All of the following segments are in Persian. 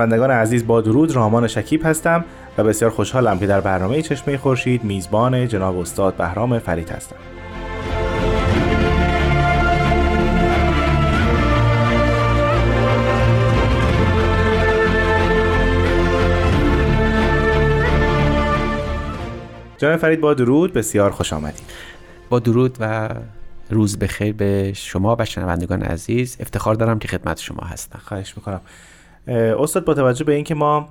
شنوندگان عزیز با درود رامان شکیب هستم و بسیار خوشحالم که در برنامه چشمه خورشید میزبان جناب استاد بهرام فرید هستم. جناب فرید با درود بسیار خوش آمدید. با درود و روز بخیر به شما و شنوندگان عزیز. افتخار دارم که خدمت شما هستم. خواهش می‌کنم. استاد با توجه به اینکه ما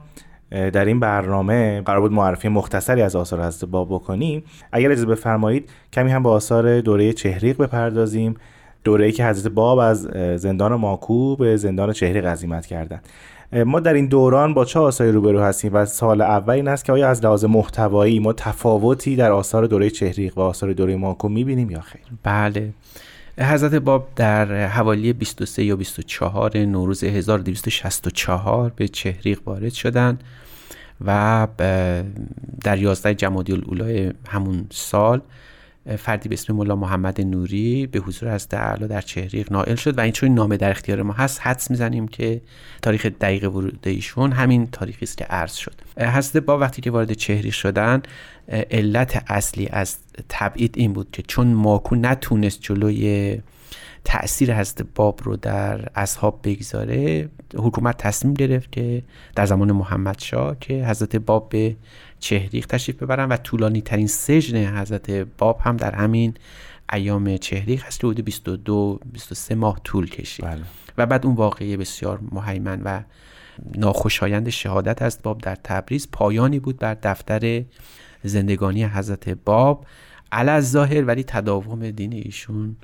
در این برنامه قرار بود معرفی مختصری از آثار حضرت باب بکنیم اگر اجازه بفرمایید کمی هم به آثار دوره چهریق بپردازیم دوره‌ای که حضرت باب از زندان ماکو به زندان چهریق عزیمت کردند. ما در این دوران با چه آثاری روبرو هستیم و سال اول این است که آیا از لحاظ محتوایی ما تفاوتی در آثار دوره چهریق و آثار دوره ماکو می‌بینیم یا خیر؟ بله. حضرت باب در حوالی 23 یا 24 نوروز 1264 به چهریق وارد شدند و در 11 جمادی الاولای همون سال فردی به اسم مولا محمد نوری به حضور حضرت اعلی در چهریق نائل شد و این چون نامه در اختیار ما هست حدس می‌زنیم که تاریخ دقیق ورود ایشون همین تاریخی است که عرض شد. حضرت با وقتی که وارد چهریق شدن علت اصلی از تبعید این بود که چون ماکو نتونست جلوی تاثیر حضرت باب رو در اصحاب بگذاره حکومت تصمیم گرفت که در زمان محمد شاه که حضرت باب به چهریق تشریف ببرن و طولانی ترین سجن حضرت باب هم در همین ایام چهریق هست که حدود 22 23 ماه طول کشید. بله. و بعد اون واقعه بسیار مهیمن و ناخوشایند شهادت از باب در تبریز پایانی بود بر دفتر زندگانی حضرت باب. علا ظاهر ولی تداوم دین ایشون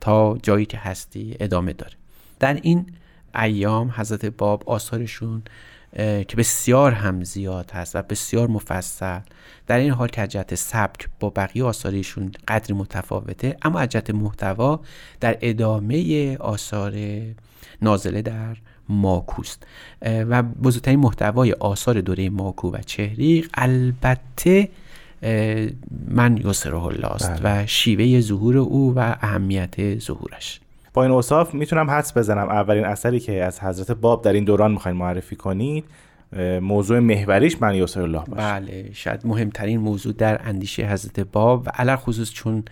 تا جایی که هستی ادامه داره. در این ایام حضرت باب آثارشون که بسیار هم زیاد هست و بسیار مفصل. در این حال که جهت سبک با بقیه آثارشون قدری متفاوته اما از جهت محتوا در ادامه آثار نازله در ماکوست و بزرگترین محتوای آثار دوره ماکو و چهریق البته من یسره الله است و شیوه ظهور او و اهمیت ظهورش. با این اوصاف می‌تونم حدس بزنم. اولین اثری که از حضرت باب در این دوران می‌خواین معرفی کنید موضوع محوریش من یسر الله باشه. بله شاید مهمترین موضوع در اندیشه حضرت باب و علر خصوص چون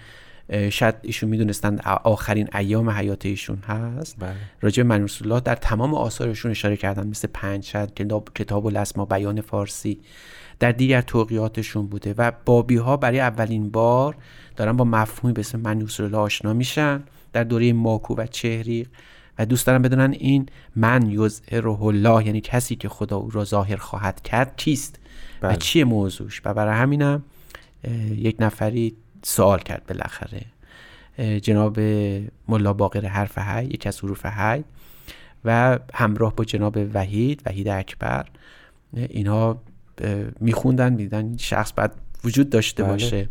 شاید ایشون می‌دونستند آخرین ایام حیات ایشون هست. بله. راجع به الله در تمام آثارشون اشاره کردن. مثل پنج شد کتاب, کتاب الاسما بیان فارسی در دیگر توقیاتشون بوده و بابی ها برای اولین بار دارن با مفهومی به اسم من الله آشنا میشن. در دوره ماکو و چهریق و دوست دارم بدونن این من یظهره الله یعنی کسی که خدا او را ظاهر خواهد کرد کیست؟ بله. و چیه موضوعش؟ و برای همینم یک نفری سوال کرد بالاخره. جناب ملا باقر حرف هی یکی از حروف هی و همراه با جناب وحید وحید اکبر. اینها میخوندن میدن شخص باید وجود داشته بله. باشه.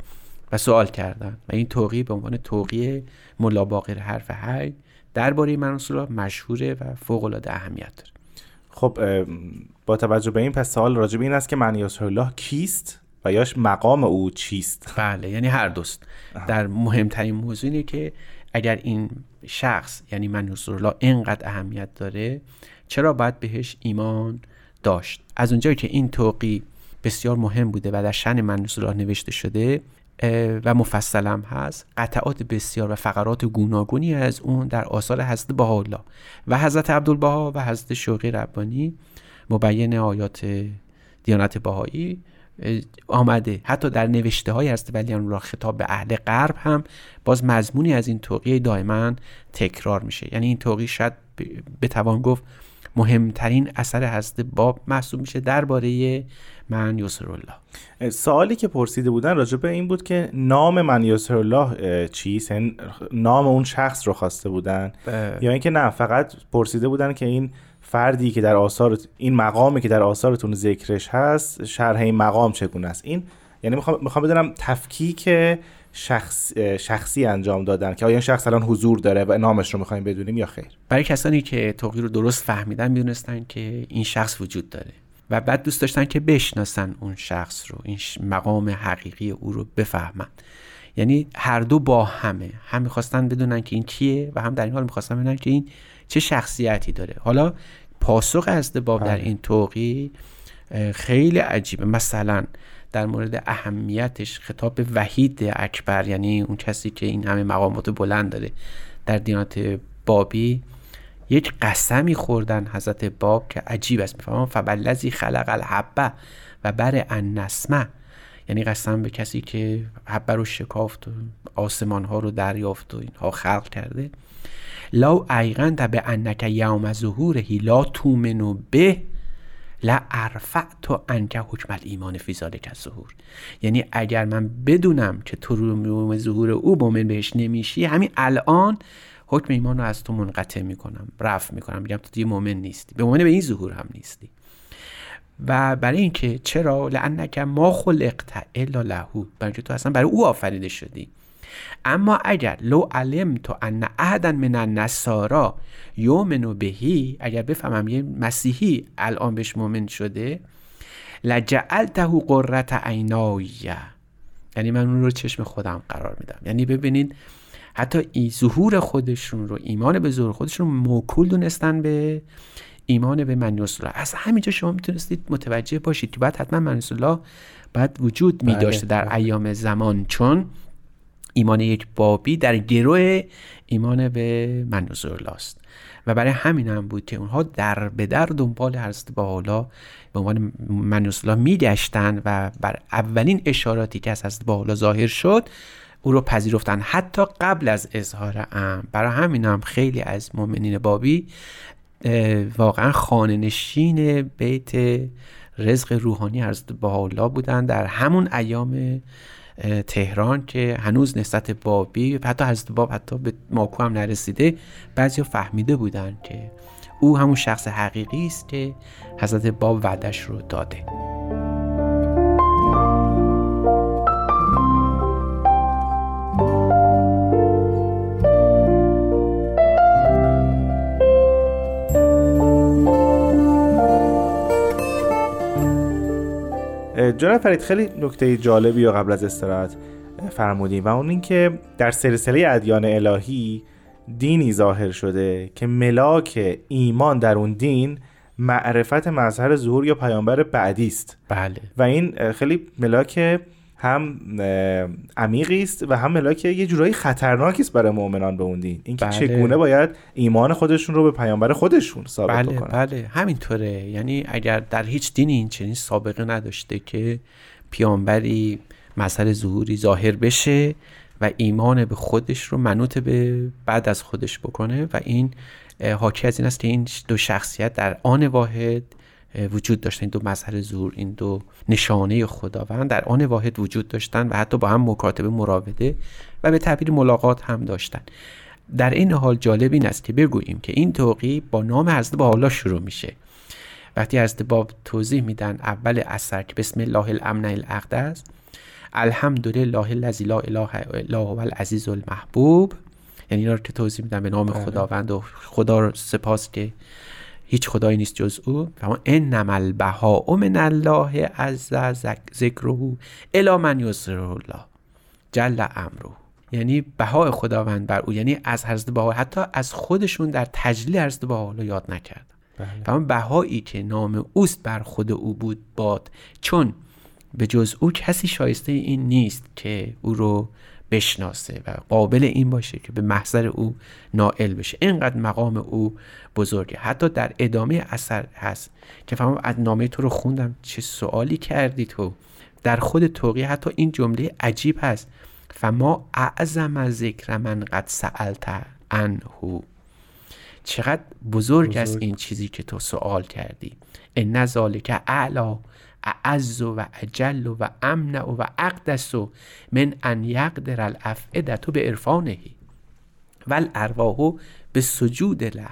و سوال کردن. و این توقی به عنوان توقی ملا باقر حرف هی درباره من رسول الله مشهوره و فوق العاده اهمیت داره. خب با توجه به این پس سوال راجع این است که یسر الله کیست و یاش مقام او چیست؟ بله یعنی هر دوست. در مهمترین موضوع اینه که اگر این شخص یعنی من الله اینقدر اهمیت داره چرا باید بهش ایمان داشت؟ از اونجایی که این توقی بسیار مهم بوده و در شن من الله نوشته شده و مفصلم هست. قطعات بسیار و فقرات گوناگونی از اون در آثار حضرت بهاءالله. و حضرت عبدالبها و حضرت شوقی ربانی مبین آیات دیانت بهایی آمده. حتی در نوشته های از ولی را خطاب به اهل غرب هم باز مضمونی از این توقیه دائما تکرار میشه. یعنی این توقیه شاید بتوان گفت مهمترین اثر حضرت باب محسوب میشه درباره من یسر الله سوالی که پرسیده بودن راجع به این بود که نام من یسر الله چیست یعنی نام اون شخص رو خواسته بودن؟ یا اینکه نه فقط پرسیده بودن که این فردی که در آثار این مقامی که در آثارتون ذکرش هست شرح این مقام چگونه است؟ این یعنی می‌خوام می‌خوام بدونم تفکیک شخص شخصی انجام دادن که آیا این شخص الان حضور داره و نامش رو می‌خوایم بدونیم یا خیر؟ برای کسانی که توقی رو درست فهمیدن می‌دونستن که این شخص وجود داره و بعد دوست داشتن که بشناسن اون شخص رو این مقام حقیقی او رو بفهمن. یعنی هر دو با همه هم می‌خواستن بدونن که این کیه و هم در این حال می‌خواستن بدونن که این چه شخصیتی داره. حالا پاسخ از باب در بله. این توقی خیلی عجیبه. مثلا در مورد اهمیتش خطاب وحید اکبر یعنی اون کسی که این همه مقامات بلند داره در دیانت بابی یک قسمی خوردن حضرت باب که عجیب است. می‌فهمم؟ فبلذی خلق الحبه و بر النسمه یعنی قسم به کسی که حبه رو شکافت و آسمان ها رو دریافت و اینها خلق کرده. لا ایغن به انک یوم ظهورهی لا تومنو به لا ارفع تو انکه حکم ایمان فی ذالک ظهور یعنی اگر من بدونم که تو رو ظهور او مومن بهش نمیشی همین الان حکم ایمان رو از تو منقطع می‌کنم رفع می‌کنم میگم تو دیگه مؤمن نیستی. به مومن به این ظهور هم نیستی. و برای اینکه چرا؟ لانک ما خلقت الا لهو برای تو اصلا برای او آفریده شدی. اما اگر لو علم تو ان احدا من النصارا یومنو بهی اگر بفهمم یه مسیحی الان بهش مؤمن شده لجعلته قررت عینای. یعنی من اون رو چشم خودم قرار میدم. یعنی ببینید حتی ای ظهور خودشون رو ایمان به ظهور خودشون موکول دونستن به ایمان به من الله. از همینجا شما می‌تونستید متوجه باشید که باید حتما من الله باید وجود می داشته در بله. ایام زمان. چون ایمان یک بابی در گروه ایمان به من الله است و برای همین هم بود که اونها در به در دنبال حضرت با حالا به عنوان منوس الله میگشتن و بر اولین اشاراتی که از حضرت با حالا ظاهر شد او رو پذیرفتن. حتی قبل از اظهار ام برای همین هم خیلی از مؤمنین بابی واقعا خانه نشین بیت رزق روحانی حضرت حالا بودن. در همون ایام تهران که هنوز نسبت بابی حتی حضرت باب حتی به ماکو هم نرسیده بعضی فهمیده بودن که او همون شخص حقیقی است که حضرت باب وعدش رو داده. جناب فرید خیلی نکته جالبی و قبل از استراحت فرمودیم و اون اینکه در سلسله ادیان الهی دینی ظاهر شده که ملاک ایمان در اون دین معرفت مظهر ظهور یا پیامبر بعدی است. بله. و این خیلی ملاک هم عمیقی است و هم ملاک یه جورایی خطرناکی است برای مؤمنان به اون دین. اینکه بله. چگونه باید ایمان خودشون رو به پیامبر خودشون ثابت بله بکنن. بله. همینطوره. یعنی اگر در هیچ دینی این چنین سابقه نداشته که پیامبری مسئله ظهوری ظاهر بشه و ایمان به خودش رو منوط به بعد از خودش بکنه و این حاکی از این است که این دو شخصیت در آن واحد وجود داشتن این دو مظهر زور این دو نشانه خداوند در آن واحد وجود داشتن و حتی با هم مکاتبه مراوده و به تعبیر ملاقات هم داشتن. در این حال جالب این است که بگوییم که این توقی با نام حضرت با حالا شروع میشه. وقتی حضرت باب توضیح میدن اول اثر که بسم الله الامن الاقدس الحمدلله الذی لا اله الا هو العزیز المحبوب یعنی اینا رو که توضیح میدن به نام بله. خداوند و خدا رو سپاس که هیچ خدایی نیست جز او. و انما البهاء من الله عز ذکره الی من یسره الله. جل امره. یعنی بهای خداوند بر او. یعنی از حضرت بها حتی از خودشون در تجلیل حضرت بها یاد نکردن بله. و بهایی که نام اوست بر خود او بود باد. چون به جز او کسی شایسته این نیست که او رو بشناسه و قابل این باشه که به محضر او نائل بشه. اینقدر مقام او بزرگه. حتی در ادامه اثر هست که فهم از نامه تو رو خوندم. چه سوالی کردی تو؟ در خود توقی حتی این جمله عجیب هست. فما اعظم ذکر من قد سألت عنه. چقدر بزرگ, است این چیزی که تو سوال کردی. ان ذالک اعلا اعز و اجل و امن و اقدس من ان یقدر الافعدت به عرفانه و الارواح به سجود له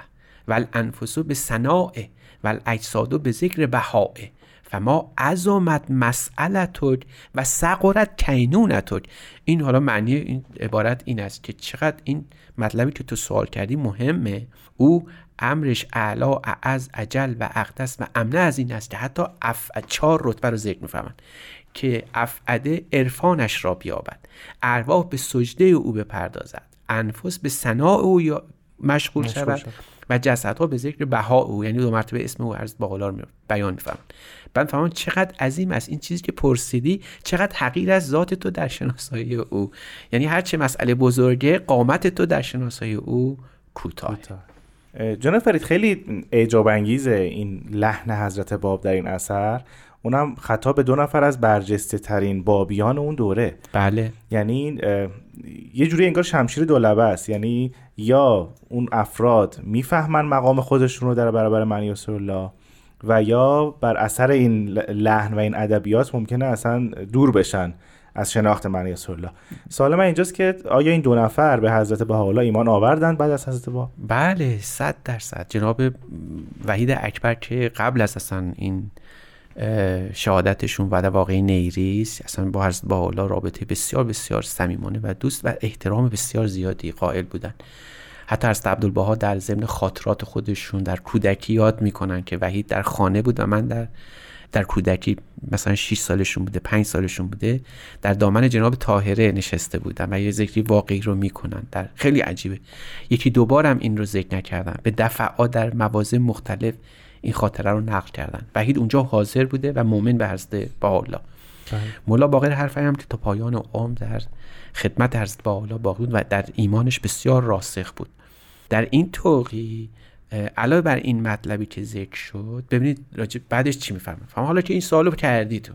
و الانفس به صناعه و الاجساد به ذکر بهائه. فما عظمت مسئلتک و سقرت کینونتک. این حالا معنی این عبارت این است که چقدر این مطلبی که تو سوال کردی مهمه. او امرش اعلا اعز عجل و اقدس و امنه از این است که حتی اف چهار رتبه رو ذکر می‌فهمند که افعده عرفانش را بیابد ارواح به سجده او بپردازد انفس به صناع او مشغول شود و جسدها به ذکر بها او. یعنی دو مرتبه اسم او عرض بالا رو بیان می‌فهمن بعد فهمان چقدر عظیم است این چیزی که پرسیدی چقدر حقیر از ذات تو در شناسایی او. یعنی هر چه مسئله بزرگه قامت تو در شناسایی او کوتاه. جناب فرید خیلی اعجاب انگیزه این لحن حضرت باب در این اثر. اونم خطاب به دو نفر از برجسته ترین بابیان اون دوره. بله. یعنی یه جوری انگار شمشیر دولبه است. یعنی یا اون افراد می‌فهمن مقام خودشون رو در برابر معنی الله و یا بر اثر این لحن و این ادبیات ممکنه اصلا دور بشن از شناخت معنی الله سوال من اینجاست که آیا این دو نفر به حضرت بهاءالله ایمان آوردن بعد از حضرت با بله صد درصد. جناب وحید اکبر که قبل از اصلا این شهادتشون و واقعی نیریس اصلا با حضرت بهاءالله رابطه بسیار بسیار صمیمانه و دوست و احترام بسیار زیادی قائل بودن. حتی از عبدالبها در ضمن خاطرات خودشون در کودکی یاد می‌کنن که وحید در خانه بود و من در در کودکی مثلا 6 سالشون بوده 5 سالشون بوده در دامن جناب طاهره نشسته بودن و یه ذکری واقعی رو می‌کنن. در خیلی عجیبه. یکی دوبارم این رو ذکر نکردن به دفعات در مواضع مختلف این خاطره رو نقل کردن. وحید اونجا حاضر بوده و مؤمن به حضرت با الله بله. مولا باقر حرف هم که تا پایان عمر در خدمت حضرت با الله باقی بود و در ایمانش بسیار راسخ بود. در این توقی علاوه بر این مطلبی که ذکر شد ببینید راجع بعدش چی می‌فهمم فهم حالا که این سوالو کردی تو.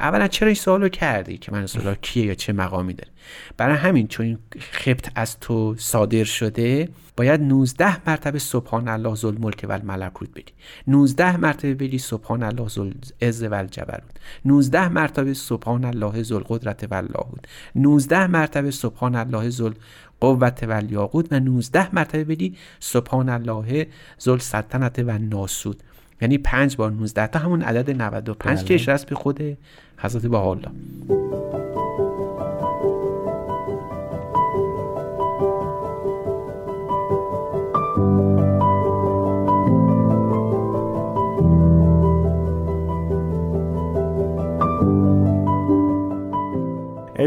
اولا چرا این سوالو کردی که من الله کیه یا چه مقامی داره؟ برای همین چون این خبت از تو صادر شده باید 19 مرتبه سبحان الله ذل ملک و الملکوت بگی. 19 مرتبه بگی سبحان الله ذل عز و الجبروت 19 مرتبه سبحان الله ذل قدرت و اللاهوت 19 مرتبه سبحان الله ذل قوت و الیاقوت و 19 مرتبه بگی سبحان الله ذل سلطنت و ناسود یعنی 5 بار 19 تا همون عدد 95 بله. که اشاره به خود حضرت الله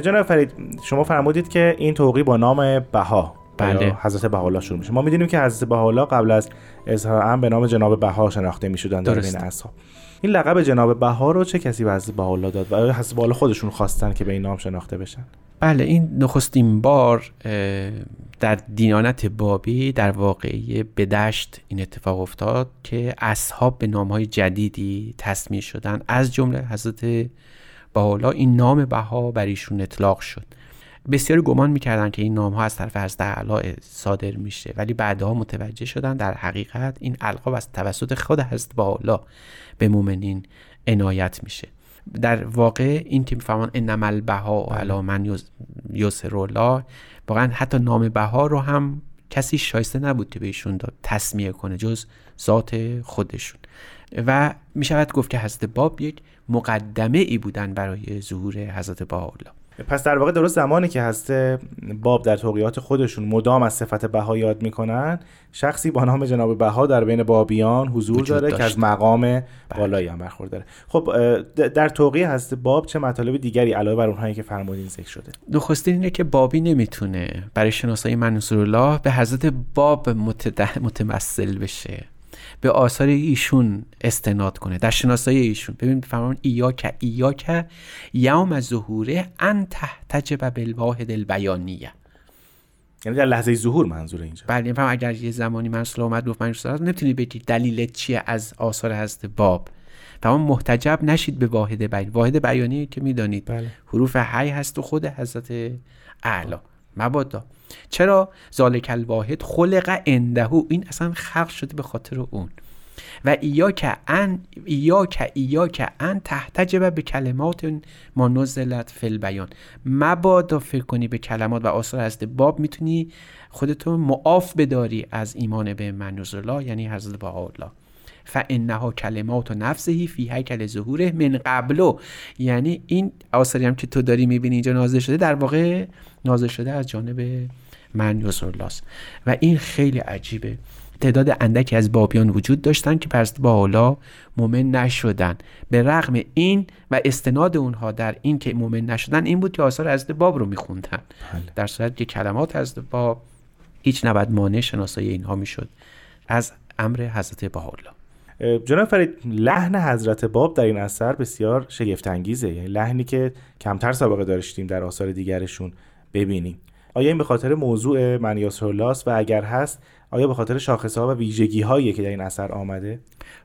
جناب فرید شما فرمودید که این توقی با نام بها بله. حضرت بهاءالله شروع میشه. ما می‌دونیم که حضرت بهاءالله قبل از اظهار به نام جناب بها شناخته می‌شدن در بین اصحاب این لقب جناب بها رو چه کسی به حضرت بهاءالله داد؟ و حضرت بهاءالله خودشون خواستن که به این نام شناخته بشن؟ بله این نخستین بار در دینانت بابی در واقعی بدشت این اتفاق افتاد که اصحاب به نامهای جدیدی تصمیه شدن. از جمله حضرت حالا این نام بها بر ایشون اطلاق شد. بسیاری گمان می‌کردن که این نام ها از طرف از اعلی صادر میشه ولی بعدها متوجه شدن در حقیقت این القاب از توسط خود حضرت حالا به مؤمنین عنایت میشه. در واقع این که میفهمان انما البها و علا من یسر الله واقعا حتی نام بها رو هم کسی شایسته نبود که بهشون داد تصمیه کنه جز ذات خودشون. و می شود گفت که حضرت باب یک مقدمه ای بودن برای ظهور حضرت بهاءالله پس در واقع درست زمانی که حضرت باب در توقیات خودشون مدام از صفت بها یاد می‌کنن شخصی با نام جناب بها در بین بابیان حضور داره که از مقام بله. بالایی هم برخورداره. خب در توقیه حضرت باب چه مطالب دیگری علاوه بر اونهایی که فرمودین ذکر شده؟ نخستین اینه که بابی نمی‌تونه برای شناسایی منصور الله به حضرت باب متمثل بشه. به آثار ایشون استناد کنه در شناسایی ایشون. ببین فرمان ایاک ایاک یوم ظهوره ان تحتج و بالواحد البیانیه. یعنی در لحظه ظهور منظور اینجا. بله یعنی اگر یه زمانی من اومد گفت من نمی‌تونی بگی دلیل چیه از آثار هست باب. تمام محتجب نشید به واحد بیان. واحد بیانی که می‌دانید بله. حروف حی هست و خود حضرت اعلا. مبادا. چرا؟ ذالک الواحد خلق اندهو این اصلا خلق شده به خاطر اون. و ایاک ان ایاک ایاک ان تحتجب به کلمات ما نزلت فی البیان. مبادا فکر کنی به کلمات و آثار از باب می‌تونی خودتو معاف بداری از ایمان به منوز الله یعنی حضرت بهاءالله فانها کلمات و نفسهی فی هیکل ظهوره من قبلو. یعنی این آثاری هم که تو داری می‌بینی اینجا نازل شده در واقع نازل شده از جانب من است و این خیلی عجیبه. تعداد اندکی از بابیان وجود داشتن که پس با حالا مؤمن نشدن. به رغم این و استناد اونها در این که مؤمن نشدن این بود که آثار از باب رو میخوندن. در صورت که کلمات از باب هیچ نباید مانع شناسایی اینها می‌شد. از امر حضرت بهاءالله جناب فرید لحن حضرت باب در این اثر بسیار شگفت انگیزه یعنی لحنی که کمتر سابقه داشتیم در آثار دیگرشون. ببینیم. آیا این به خاطر موضوع من یاسر و اگر هست آیا به خاطر شاخصه ها و ویژگی هایی که در این اثر آمده؟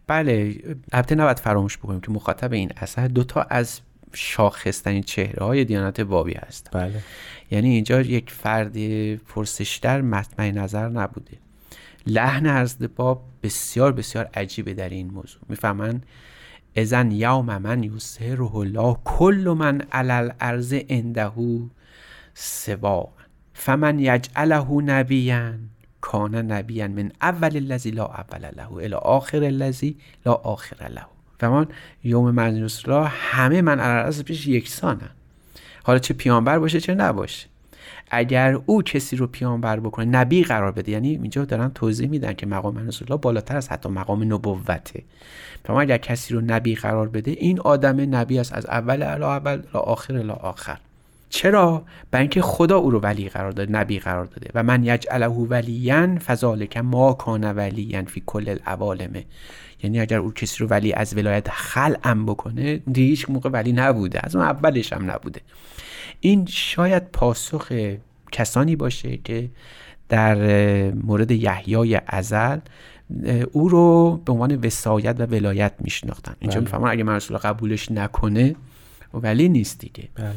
بله البته نباید فراموش بکنیم که مخاطب این اثر دوتا از شاخصترین چهره های دیانت بابی هست. بله. یعنی اینجا یک فرد پرسشتر مطمع نظر نبوده. لحن از باب بسیار بسیار عجیبه در این موضوع. می‌فهمن؟ ازن یوم من یسهره الله کل من علل ارز اندهو سوا فمن یجعله نبیا کان نبیا من اول الذی لا اول له الی آخر الذی لا آخر له. فمان یوم منجوس را همه من علل پیش یکسانن. حالا چه پیانبر باشه چه نباشه. اگر او کسی رو پیانبر بکنه نبی قرار بده. یعنی اینجا دارن توضیح میدن که مقام رسول الله بالاتر از حتی مقام نبوته. فما اگر کسی رو نبی قرار بده این آدم نبی است از اول الا اول لا آخر الا آخر. چرا؟ برای اینکه خدا او رو ولی قرار داده نبی قرار داده. و من یجعله ولیا فذالک ما کان ولیا فی کل العوالم. یعنی اگر او کسی رو ولی از ولایت خلعم بکنه هیچ موقع ولی نبوده. از اون اولش هم نبوده. این شاید پاسخ کسانی باشه که در مورد یحیای ازل او رو به عنوان وسایت و ولایت میشناختن. اینجا بله. می‌فهمن اگه من رسول قبولش نکنه ولی نیست دیگه. بله.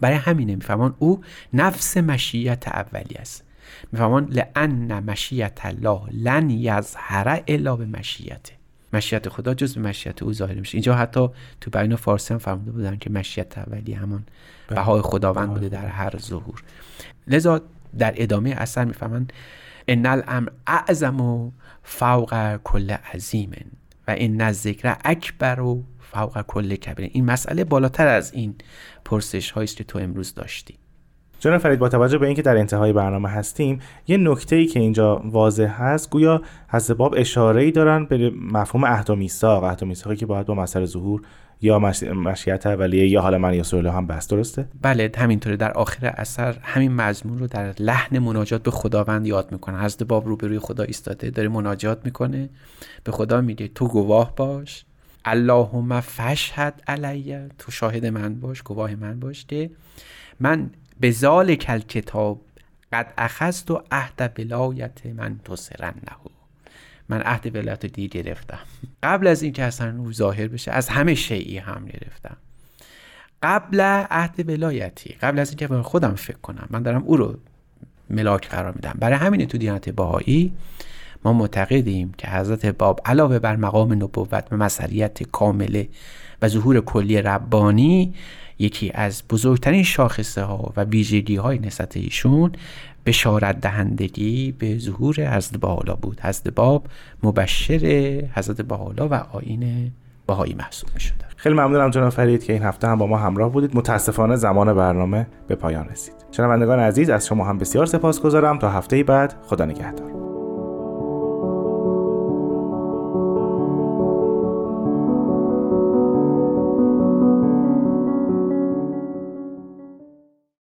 برای همینه میفهمان او نفس مشیت اولی است. میفهمان لان مشیت الله لن یظهر الا به مشیته مشیت خدا جز به مشیت او ظاهر میشه اینجا حتی تو بیان فارسی هم فرموده بودن که مشیت اولی همان بله. بهای خداوند بوده در هر ظهور. لذا در ادامه اثر می‌فهمن ان الامر اعظم و فوق کل عظیم و این الذکر اکبر و فوق کل کبیر این مسئله بالاتر از این پرسش هایی که تو امروز داشتی. جناب فرید با توجه به اینکه در انتهای برنامه هستیم یه نکته ای که اینجا واضح هست گویا حضرت باب اشاره ای دارن به مفهوم عهد و میثاق. عهد و میثاقی که باید با مسئله ظهور یا مش... مشیت اولیه یا حالا من یا هم بس درسته؟ بله همینطوره. در آخر اثر همین مضمون رو در لحن مناجات به خداوند یاد می‌کنه. حضرت باب روبروی خدا ایستاده داره مناجات می‌کنه. به خدا میگه تو گواه باش. اللهم فشهد علیه تو شاهد من باش گواه من باش که من به کل کتاب قد اخذت و عهد ولایت من نهو من عهد ولایت دی گرفتم. قبل از اینکه اصلا او ظاهر بشه از همه شیعی هم گرفتم. قبل عهد ولایتی قبل از اینکه خودم فکر کنم من دارم او رو ملاک قرار میدم. برای همین تو دیانت باهایی ما معتقدیم که حضرت باب علاوه بر مقام نبوت و مسئلیت کامله و ظهور کلی ربانی یکی از بزرگترین شاخصه ها و ویژگی های نسبت ایشون بشارت دهندگی به ظهور حضرت بحالا بود. حضرت باب مبشر حضرت بحالا و آین بهایی محسوب می شده خیلی ممنونم جناب فرید که این هفته هم با ما همراه بودید. متاسفانه زمان برنامه به پایان رسید. شنوندگان عزیز از شما هم بسیار سپاس گذارم تا هفته بعد خدا نگهدار.